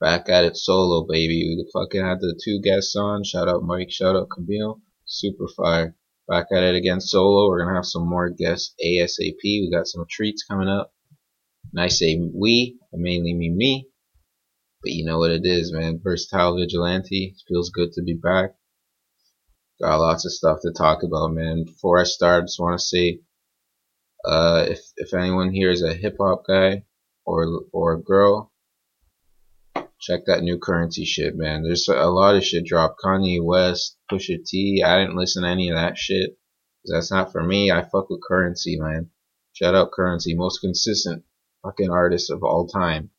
Back at it solo, baby. We fucking had the two guests on. Shout out Mike, shout out Camille. Super fire. Back at it again solo. We're gonna have some more guests ASAP. We got some treats coming up. And I say we, I mainly mean me. But you know what it is, man. Versatile Vigilante. Feels good to be back. Got lots of stuff to talk about, man. Before I start, I just want to say, uh, if if anyone here is a hip hop guy or or a girl, check that new currency shit, man. There's a lot of shit dropped. Kanye West, Pusha T. I didn't listen to any of that shit. That's not for me. I fuck with currency, man. Shout out currency, most consistent fucking artist of all time.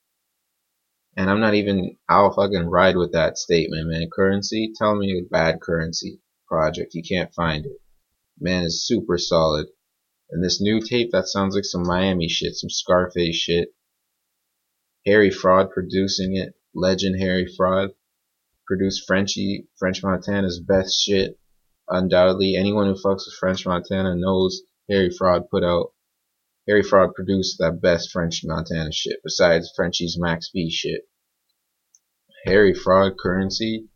And I'm not even, I'll fucking ride with that statement, man. Currency, tell me a bad currency project. You can't find it. Man is super solid. And this new tape, that sounds like some Miami shit, some Scarface shit. Harry Fraud producing it. Legend Harry Fraud. Produced Frenchy, French Montana's best shit. Undoubtedly, anyone who fucks with French Montana knows Harry Fraud put out Harry Fraud produced that best French Montana shit, besides Frenchie's Max B shit. Harry Fraud Currency,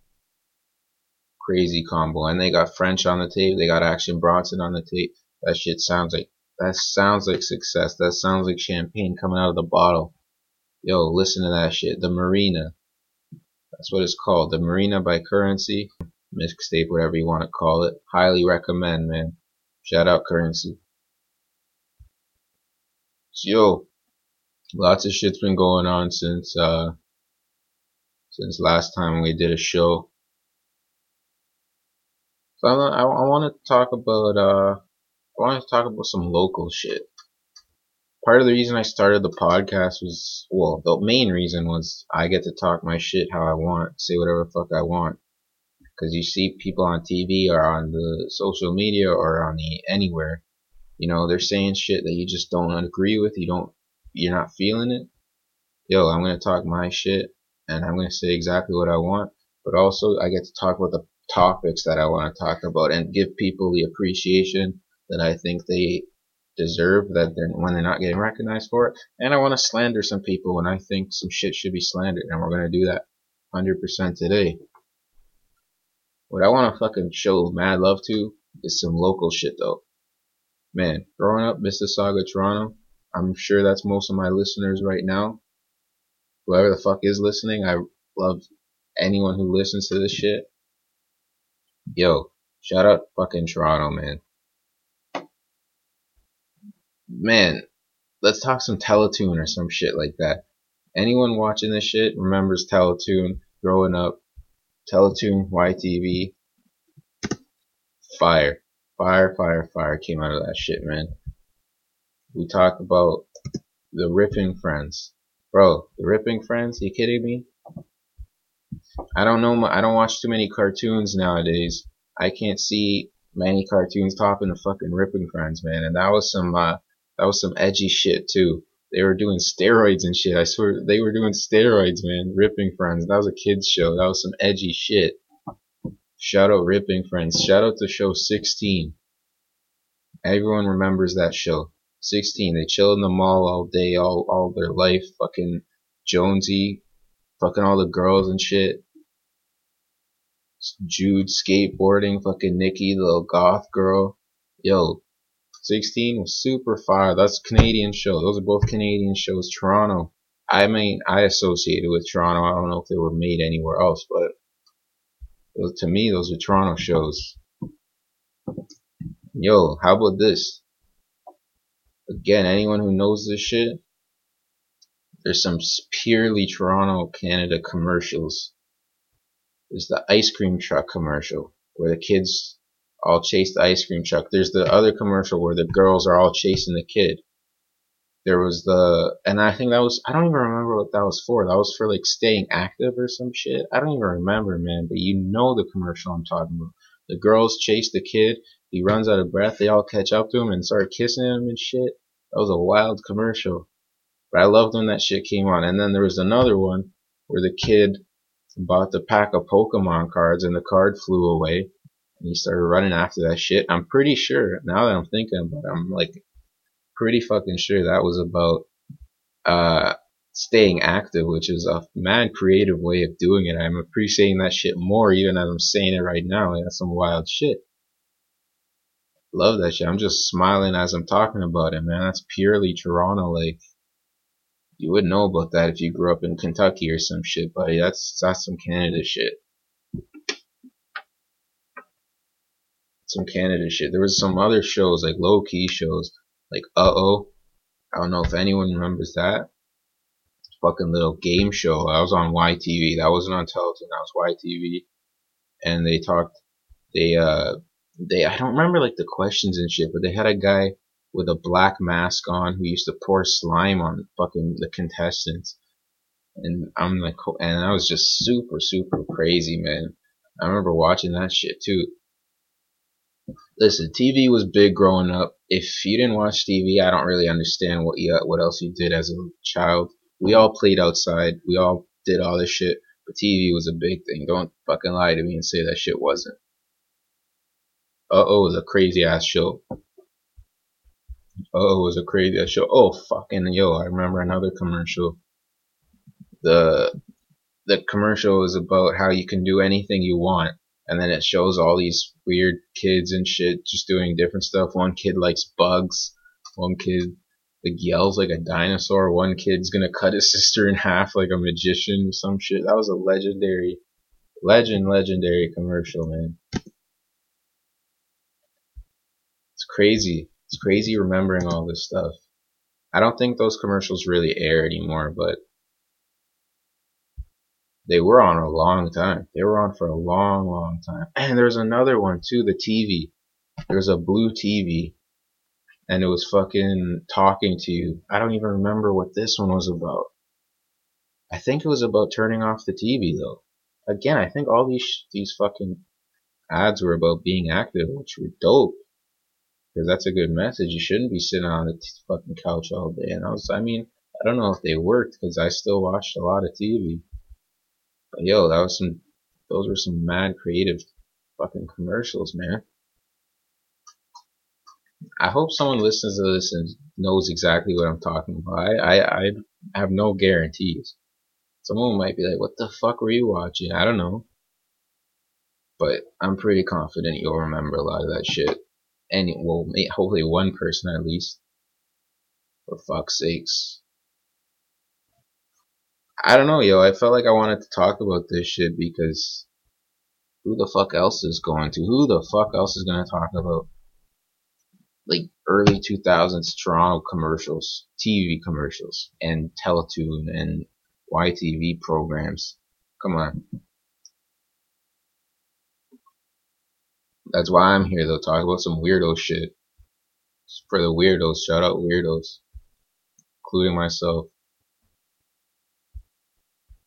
crazy combo. And they got French on the tape, they got Action Bronson on the tape. That shit sounds like, that sounds like success. That sounds like champagne coming out of the bottle. Yo, listen to that shit. The Marina. That's what it's called. The Marina by Currency. Mixtape, whatever you want to call it. Highly recommend, man. Shout out Currency. Yo, lots of shit's been going on since uh since last time we did a show. So I, I, I want to talk about uh I want to talk about some local shit. Part of the reason I started the podcast was well, the main reason was I get to talk my shit how I want, say whatever fuck I want. Cause you see people on TV or on the social media or on the anywhere you know, they're saying shit that you just don't agree with. You don't, you're not feeling it. Yo, I'm gonna talk my shit and I'm gonna say exactly what I want. But also, I get to talk about the topics that I want to talk about and give people the appreciation that I think they deserve that they're, when they're not getting recognized for it. And I want to slander some people when I think some shit should be slandered, and we're gonna do that 100% today. What I want to fucking show mad love to is some local shit though man, growing up Mississauga, Toronto, I'm sure that's most of my listeners right now. Whoever the fuck is listening, I love anyone who listens to this shit. Yo, shout out fucking Toronto, man. Man, let's talk some Teletoon or some shit like that. Anyone watching this shit remembers Teletoon growing up. Teletoon, YTV, fire. Fire, fire, fire came out of that shit, man. We talk about the ripping friends. Bro, the ripping friends? You kidding me? I don't know. I don't watch too many cartoons nowadays. I can't see many cartoons topping the fucking ripping friends, man. And that was some, uh, that was some edgy shit too. They were doing steroids and shit. I swear they were doing steroids, man. Ripping friends. That was a kids show. That was some edgy shit. Shout out Ripping Friends. Shout out to show 6teen. Everyone remembers that show. 6teen. They chill in the mall all day, all, all their life. Fucking Jonesy. Fucking all the girls and shit. Jude skateboarding. Fucking Nikki, the little goth girl. Yo, 6teen was super fire. That's Canadian show. Those are both Canadian shows. Toronto. I mean, I associated with Toronto. I don't know if they were made anywhere else, but to me, those are Toronto shows. Yo, how about this? Again, anyone who knows this shit, there's some purely Toronto, Canada commercials. There's the ice cream truck commercial where the kids all chase the ice cream truck. There's the other commercial where the girls are all chasing the kid. There was the, and I think that was, I don't even remember what that was for. That was for like staying active or some shit. I don't even remember, man, but you know the commercial I'm talking about. The girls chase the kid. He runs out of breath. They all catch up to him and start kissing him and shit. That was a wild commercial. But I loved when that shit came on. And then there was another one where the kid bought the pack of Pokemon cards and the card flew away. And he started running after that shit. I'm pretty sure, now that I'm thinking about it, I'm like pretty fucking sure that was about uh staying active, which is a mad creative way of doing it. I'm appreciating that shit more even as I'm saying it right now. That's some wild shit. Love that shit. I'm just smiling as I'm talking about it, man. That's purely Toronto. Like, you wouldn't know about that if you grew up in Kentucky or some shit, buddy. That's that's some Canada shit. Some Canada shit. There was some other shows, like low key shows, like Uh Oh. I don't know if anyone remembers that. Fucking little game show. I was on YTV. That wasn't on Teletoon. That was YTV. And they talked. They uh. They I don't remember like the questions and shit, but they had a guy with a black mask on who used to pour slime on fucking the contestants. And I'm like, and I was just super, super crazy, man. I remember watching that shit too. Listen, TV was big growing up. If you didn't watch TV, I don't really understand what you, what else you did as a child. We all played outside. We all did all this shit. But TV was a big thing. Don't fucking lie to me and say that shit wasn't. Uh oh, the crazy ass show. Oh, it was a crazy ass show. Oh, fucking yo! I remember another commercial. The the commercial is about how you can do anything you want, and then it shows all these weird kids and shit just doing different stuff. One kid likes bugs. One kid like yells like a dinosaur. One kid's gonna cut his sister in half like a magician or some shit. That was a legendary, legend, legendary commercial, man. It's crazy. It's crazy remembering all this stuff. I don't think those commercials really air anymore, but they were on a long time. They were on for a long, long time. And there's another one too, the TV. There's a blue TV and it was fucking talking to you. I don't even remember what this one was about. I think it was about turning off the TV though. Again, I think all these these fucking ads were about being active, which were dope because that's a good message. You shouldn't be sitting on the fucking couch all day. And I was, I mean, I don't know if they worked because I still watched a lot of TV. But yo, that was some, those were some mad creative fucking commercials, man. I hope someone listens to this and knows exactly what I'm talking about. I, I, I have no guarantees. Someone might be like, what the fuck were you watching? I don't know. But I'm pretty confident you'll remember a lot of that shit any well hopefully one person at least for fuck's sakes I don't know yo I felt like I wanted to talk about this shit because who the fuck else is going to who the fuck else is going to talk about like early 2000s Toronto commercials TV commercials and Teletoon and YTV programs come on That's why I'm here though. Talk about some weirdo shit. For the weirdos, shout out weirdos, including myself.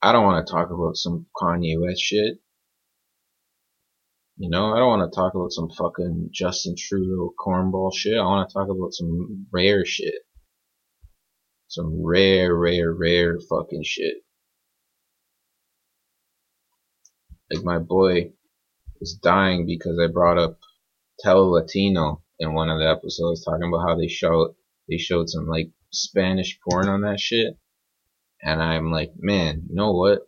I don't want to talk about some Kanye West shit. You know, I don't want to talk about some fucking Justin Trudeau cornball shit. I want to talk about some rare shit. Some rare, rare, rare fucking shit. Like my boy is dying because I brought up Telelatino in one of the episodes talking about how they showed they showed some like Spanish porn on that shit. And I'm like, man, you know what?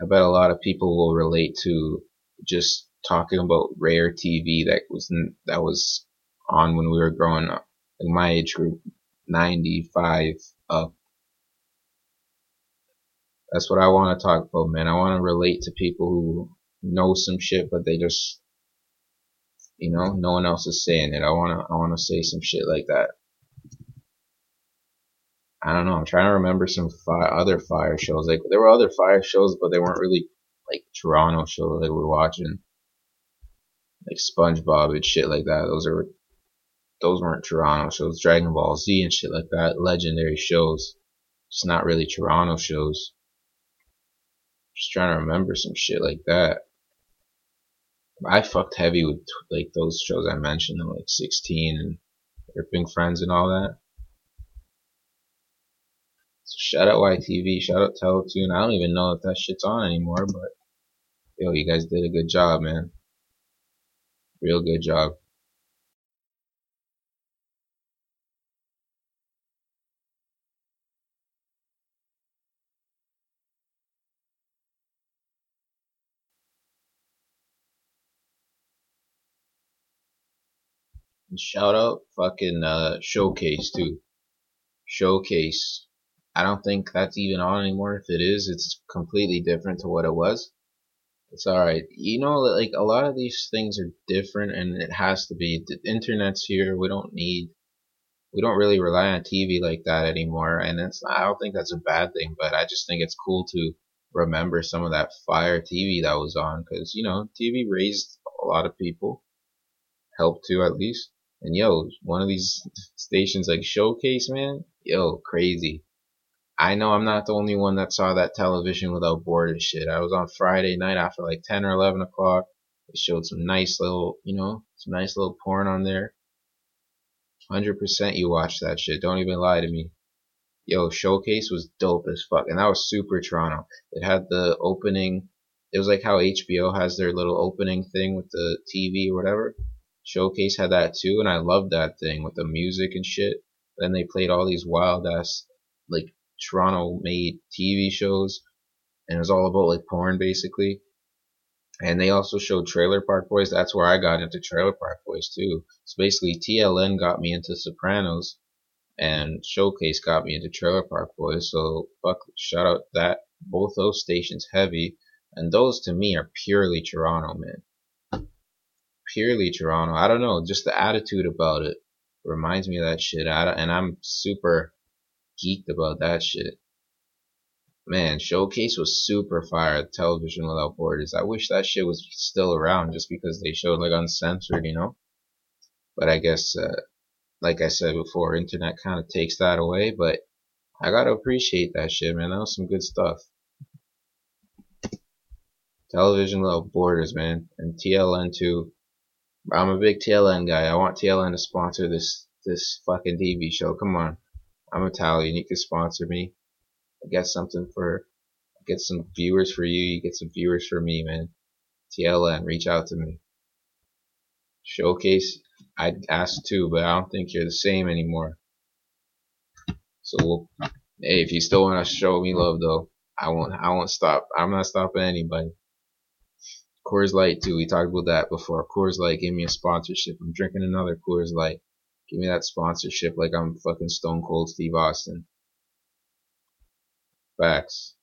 I bet a lot of people will relate to just talking about rare TV that was that was on when we were growing up, like my age group, 95 up. That's what I want to talk about, man. I want to relate to people who know some shit, but they just, you know, no one else is saying it. I wanna, I wanna say some shit like that. I don't know. I'm trying to remember some fi- other fire shows. Like there were other fire shows, but they weren't really like Toronto shows that we were watching, like SpongeBob and shit like that. Those are those weren't Toronto shows. Dragon Ball Z and shit like that. Legendary shows. It's not really Toronto shows. Just trying to remember some shit like that. I fucked heavy with like those shows I mentioned, like 6teen and Ripping Friends and all that shout out YTV, shout out Teletoon. I don't even know if that shit's on anymore, but yo, you guys did a good job, man. Real good job. And shout out fucking uh, Showcase too. Showcase I don't think that's even on anymore. If it is, it's completely different to what it was. It's alright. You know, like a lot of these things are different and it has to be. The internet's here. We don't need, we don't really rely on TV like that anymore. And it's, I don't think that's a bad thing, but I just think it's cool to remember some of that fire TV that was on because, you know, TV raised a lot of people. Helped to at least. And yo, one of these stations like Showcase, man, yo, crazy. I know I'm not the only one that saw that television without borders shit. I was on Friday night after like 10 or 11 o'clock. They showed some nice little, you know, some nice little porn on there. 100% you watched that shit. Don't even lie to me. Yo, Showcase was dope as fuck. And that was super Toronto. It had the opening. It was like how HBO has their little opening thing with the TV or whatever. Showcase had that too. And I loved that thing with the music and shit. Then they played all these wild ass, like, Toronto made TV shows, and it was all about like porn basically. And they also showed Trailer Park Boys. That's where I got into Trailer Park Boys too. So basically, TLN got me into Sopranos, and Showcase got me into Trailer Park Boys. So fuck, shout out that both those stations heavy, and those to me are purely Toronto, man. Purely Toronto. I don't know, just the attitude about it reminds me of that shit. and I'm super geeked about that shit. Man, Showcase was super fire. Television Without Borders. I wish that shit was still around just because they showed like uncensored, you know. But I guess, uh, like I said before, internet kind of takes that away. But I gotta appreciate that shit, man. That was some good stuff. Television Without Borders, man, and TLN too. I'm a big TLN guy. I want TLN to sponsor this this fucking TV show. Come on. I'm Italian. You can sponsor me. I get something for, get some viewers for you. You get some viewers for me, man. TLN, reach out to me. Showcase, I'd ask too, but I don't think you're the same anymore. So we'll, hey, if you still want to show me love though, I won't, I won't stop. I'm not stopping anybody. Coors Light too. We talked about that before. Coors Light gave me a sponsorship. I'm drinking another Coors Light. Give me that sponsorship like I'm fucking Stone Cold Steve Austin. Facts.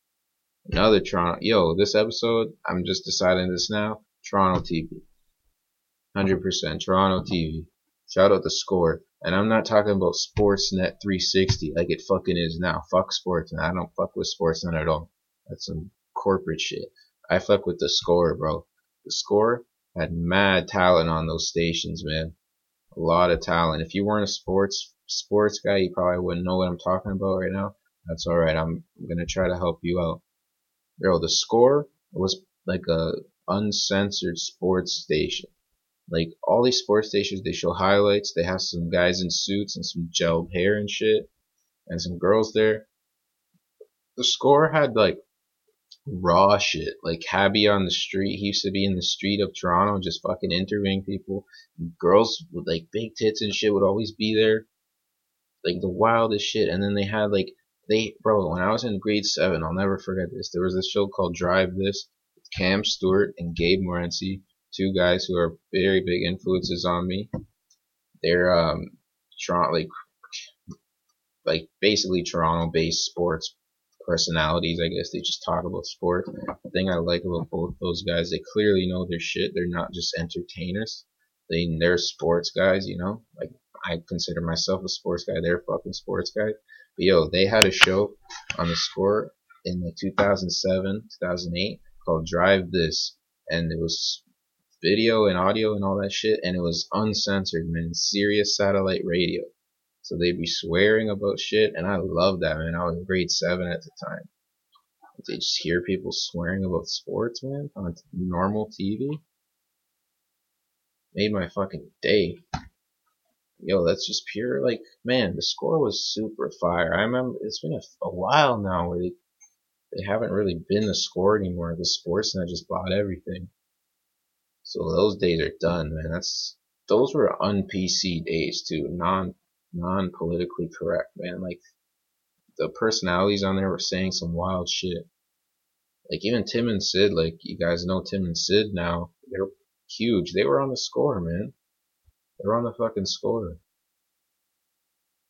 Another Toronto. Yo, this episode, I'm just deciding this now. Toronto TV. 100% Toronto TV. Shout out the score. And I'm not talking about Sportsnet 360 like it fucking is now. Fuck Sportsnet. I don't fuck with Sportsnet at all. That's some corporate shit. I fuck with the score, bro. The score had mad talent on those stations, man a lot of talent. If you weren't a sports sports guy, you probably wouldn't know what I'm talking about right now. That's all right. I'm, gonna try to help you out. Bro, the score was like a uncensored sports station. Like all these sports stations, they show highlights. They have some guys in suits and some gelled hair and shit, and some girls there. The score had like raw shit. Like Happy on the street, he used to be in the street of Toronto, just fucking interviewing people. Girls with like big tits and shit would always be there, like the wildest shit. And then they had like they, bro. When I was in grade seven, I'll never forget this. There was this show called Drive This with Cam Stewart and Gabe Morency, two guys who are very big influences on me. They're um, Toronto like like basically Toronto-based sports personalities, I guess. They just talk about sport. The thing I like about both those guys, they clearly know their shit. They're not just entertainers. They they're sports guys, you know. Like I consider myself a sports guy. They're fucking sports guys. But yo, they had a show on the score in the 2007, 2008 called Drive This, and it was video and audio and all that shit, and it was uncensored, man. Sirius satellite radio. So they'd be swearing about shit, and I love that, man. I was grade seven at the time. They just hear people swearing about sports, man, on normal TV. Made my fucking day. Yo, that's just pure, like, man, the score was super fire. I remember, it's been a, a while now where they, they haven't really been the score anymore. The sports, and I just bought everything. So those days are done, man. That's, those were un-PC days too, non non politically correct, man. Like the personalities on there were saying some wild shit. Like even Tim and Sid, like you guys know Tim and Sid now, they're huge. They were on the score, man. They're on the fucking score.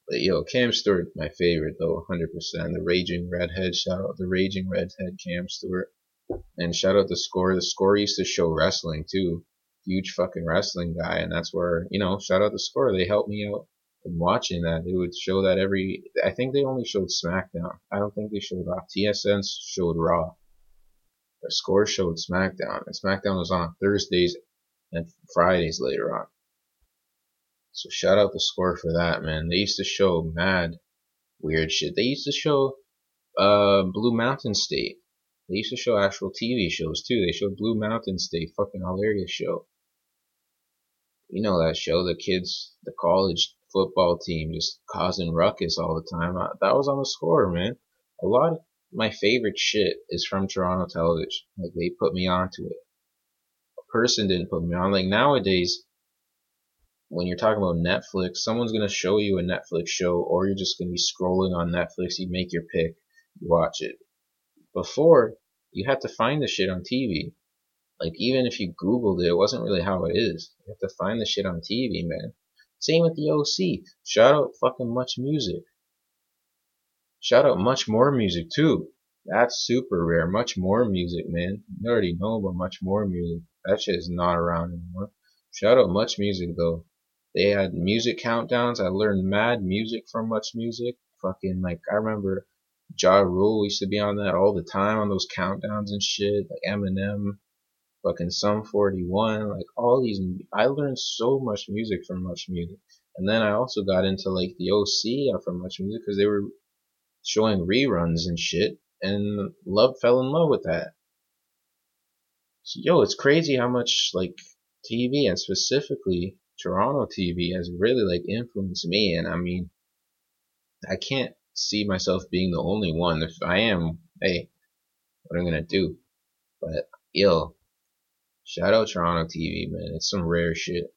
But yo, Cam Stewart, my favorite though, 100%. The Raging Redhead, shout out the Raging Redhead Cam Stewart. And shout out the score. The score used to show wrestling too. Huge fucking wrestling guy. And that's where, you know, shout out the score. They helped me out in watching that. They would show that every, I think they only showed SmackDown. I don't think they showed Raw. TSN showed Raw. The score showed SmackDown. And SmackDown was on Thursdays and Fridays later on. So shout out the score for that, man. They used to show mad weird shit. They used to show uh, Blue Mountain State. They used to show actual TV shows too. They showed Blue Mountain State, fucking hilarious show. You know that show, the kids, the college football team just causing ruckus all the time. Uh, that was on the score, man. A lot of my favorite shit is from Toronto television. Like they put me onto it. A person didn't put me on. Like nowadays, when you're talking about Netflix, someone's gonna show you a Netflix show, or you're just gonna be scrolling on Netflix. You make your pick, you watch it. Before, you had to find the shit on TV. Like even if you Googled it, it wasn't really how it is. You have to find the shit on TV, man. Same with the OC. Shout out fucking Much Music. Shout out Much More Music too. That's super rare. Much More Music, man. You already know about Much More Music. That shit is not around anymore. Shout out Much Music though. They had music countdowns. I learned mad music from Much Music. Fucking like I remember Ja Rule used to be on that all the time on those countdowns and shit. Like Eminem, fucking Sum 41, like all these. I learned so much music from Much Music, and then I also got into like the OC from Much Music because they were showing reruns and shit, and love fell in love with that. So, yo, it's crazy how much like TV and specifically Toronto TV has really like influenced me, and I mean, I can't see myself being the only one. If I am, hey, what am I gonna do? But yo, shout out Toronto TV, man. It's some rare shit,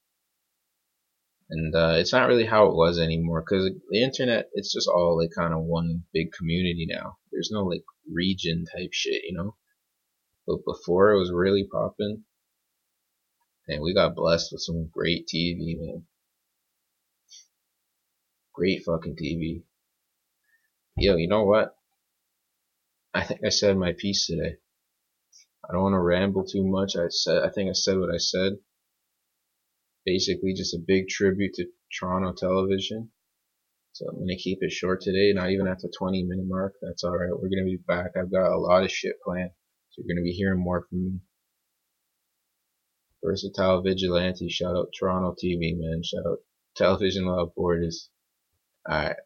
and uh, it's not really how it was anymore because the internet, it's just all like kind of one big community now. There's no like region type shit, you know. But before it was really popping and we got blessed with some great TV, man. Great fucking TV. Yo, you know what? I think I said my piece today. I don't want to ramble too much. I said I think I said what I said. Basically, just a big tribute to Toronto television. So I'm gonna keep it short today, not even at the 20 minute mark. That's alright. We're gonna be back. I've got a lot of shit planned. So you're gonna be hearing more from me. Versatile Vigilante. Shout out Toronto TV, man. Shout out Television Love Borders. Alright.